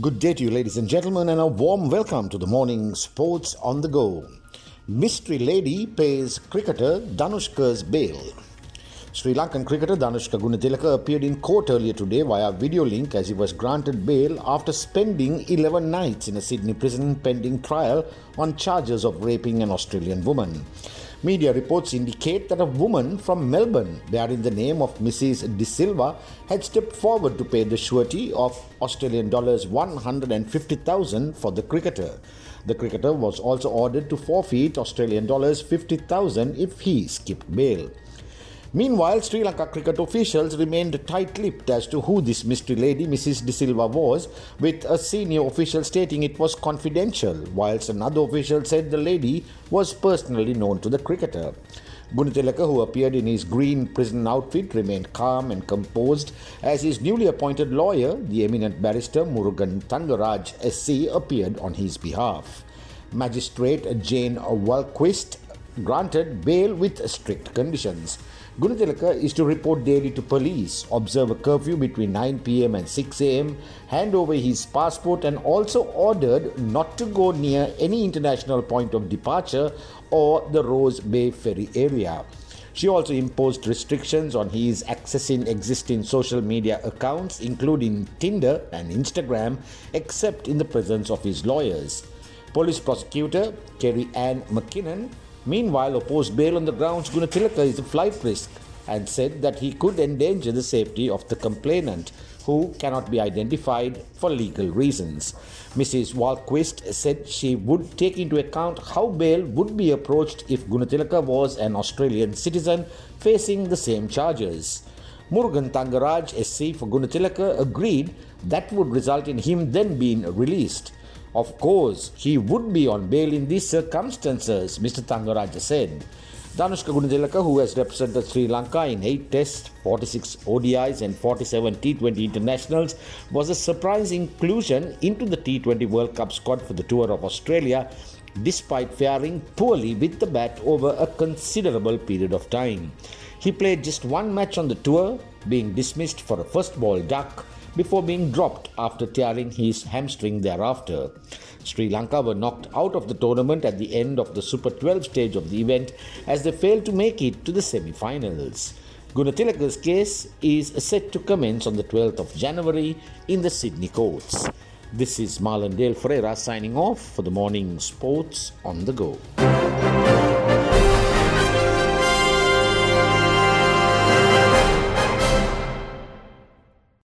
Good day to you, ladies and gentlemen, and a warm welcome to the morning Sports on the Go. Mystery Lady pays cricketer Danushka's bail. Sri Lankan cricketer Danushka Gunatilaka appeared in court earlier today via video link as he was granted bail after spending 11 nights in a Sydney prison pending trial on charges of raping an Australian woman. Media reports indicate that a woman from Melbourne, bearing the name of Mrs. De Silva, had stepped forward to pay the surety of Australian dollars 150,000 for the cricketer. The cricketer was also ordered to forfeit Australian dollars 50,000 if he skipped bail. Meanwhile, Sri Lanka cricket officials remained tight lipped as to who this mystery lady, Mrs. De Silva, was, with a senior official stating it was confidential, whilst another official said the lady was personally known to the cricketer. Gunatilaka, who appeared in his green prison outfit, remained calm and composed as his newly appointed lawyer, the eminent barrister Murugan Thangaraj SC, appeared on his behalf. Magistrate Jane Wahlquist granted bail with strict conditions. Gunatilaka is to report daily to police, observe a curfew between 9 pm and 6 am, hand over his passport, and also ordered not to go near any international point of departure or the Rose Bay Ferry area. She also imposed restrictions on his accessing existing social media accounts, including Tinder and Instagram, except in the presence of his lawyers. Police prosecutor Kerry Ann McKinnon Meanwhile, opposed bail on the grounds Gunatilaka is a flight risk and said that he could endanger the safety of the complainant, who cannot be identified for legal reasons. Mrs. Wahlquist said she would take into account how bail would be approached if Gunatilaka was an Australian citizen facing the same charges. Murugan Thangaraj, SC for Gunatilaka, agreed that would result in him then being released. Of course, he would be on bail in these circumstances, Mr. Tangaraja said. Danushka Gunatilaka, who has represented Sri Lanka in 8 Tests, 46 ODIs, and 47 T20 internationals, was a surprise inclusion into the T20 World Cup squad for the tour of Australia, despite faring poorly with the bat over a considerable period of time. He played just one match on the tour, being dismissed for a first ball duck before being dropped after tearing his hamstring thereafter. Sri Lanka were knocked out of the tournament at the end of the Super 12 stage of the event as they failed to make it to the semi finals. Gunatilaka's case is set to commence on the 12th of January in the Sydney courts. This is Marlon Dale Ferreira signing off for the morning sports on the go.